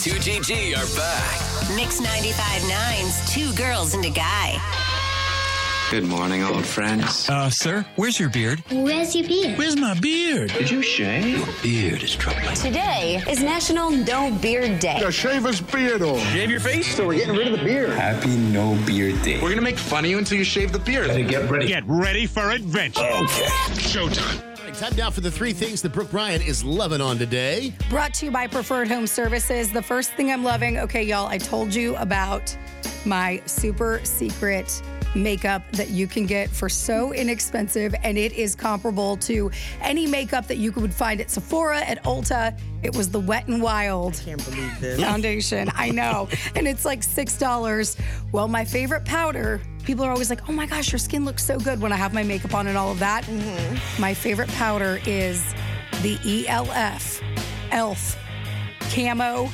2GG are back. Mix 95.9's Two Girls and a Guy. Good morning, old friends. Uh, sir, where's your beard? Where's your beard? Where's my beard? Did you shave? Your beard is troubling. Today is National No Beard Day. shave his beard off. Shave your face? So we're getting rid of the beard. Happy No Beard Day. We're gonna make fun of you until you shave the beard. get ready. Get ready for adventure. Okay. Showtime. Time now for the three things that Brooke Bryan is loving on today. Brought to you by Preferred Home Services. The first thing I'm loving, okay, y'all, I told you about my super secret makeup that you can get for so inexpensive, and it is comparable to any makeup that you could find at Sephora, at Ulta. It was the Wet and Wild foundation. I know. And it's like $6. Well, my favorite powder, people are always like, oh my gosh, your skin looks so good when I have my makeup on and all of that. My favorite powder is the ELF, ELF camo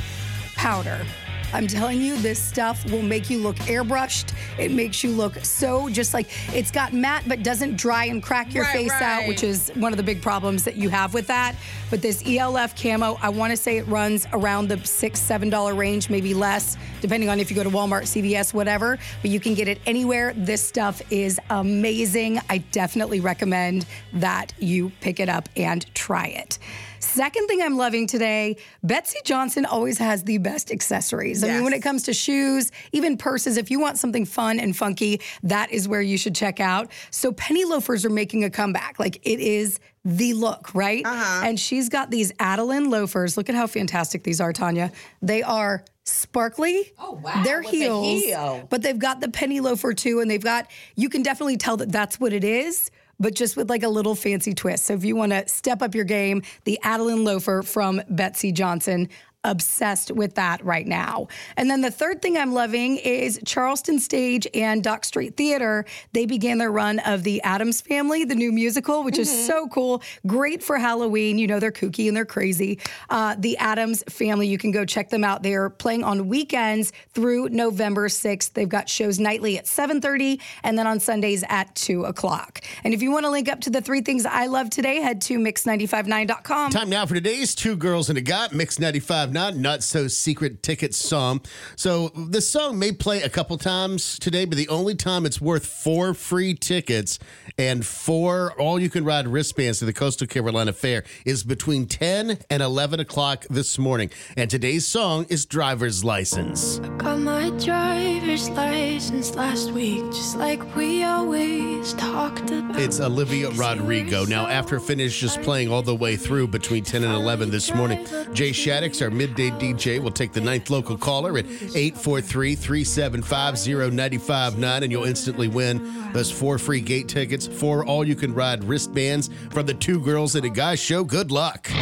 powder. I'm telling you, this stuff will make you look airbrushed. It makes you look so just like it's got matte but doesn't dry and crack your Right, face out, which is one of the big problems that you have with that. But this ELF camo, I want to say it runs around the six, seven dollar range, maybe less, depending on if you go to Walmart, CVS, whatever. But you can get it anywhere. This stuff is amazing. I definitely recommend that you pick it up and try it. Second thing I'm loving today, Betsey Johnson always has the best accessories. I mean, when it comes to shoes, even purses, if you want something fun and funky, that is where you should check out. So penny loafers are making a comeback. Like it is the look, right? Uh-huh. And she's got these Adeline loafers. Look at how fantastic these are, Tanya. They are sparkly. Oh wow, They're with the heels, heel. but they've got the penny loafer too, and they've got. You can definitely tell that that's what it is. But just with like a little fancy twist. So if you want to step up your game, the Adeline loafer from Betsey Johnson, obsessed with that right now. And then the third thing I'm loving is Charleston Stage and Dock Street Theater. They began their run of the Addams Family, the new musical, which is so cool. Great for Halloween. You know, they're kooky and they're crazy. Uh, the Addams Family, you can go check them out. They're playing on weekends through November 6th. They've got shows nightly at 7.30 and then on Sundays at 2 o'clock. And if you want to link up to the three things I love today, head to mix959.com. Time now for today's Two Girls and a Guy, Mix 95 Not Not So Secret Ticket song. So this song may play a couple times today, but the only time it's worth four free tickets and four all you can ride wristbands to the Coastal Carolina Fair is between 10 and 11 o'clock this morning. And today's song is Driver's License. I Got my driver's license last week, just like we always talked about. It's Olivia Rodrigo. Now, after finishes playing all the way through between 10 and 11 this morning, Jay Shaddix, our midday DJ, will take the ninth local caller at 843 375 0959, and you'll instantly win those four free gate tickets, four all you can ride wristbands from the Two Girls and a Guy show. Good luck.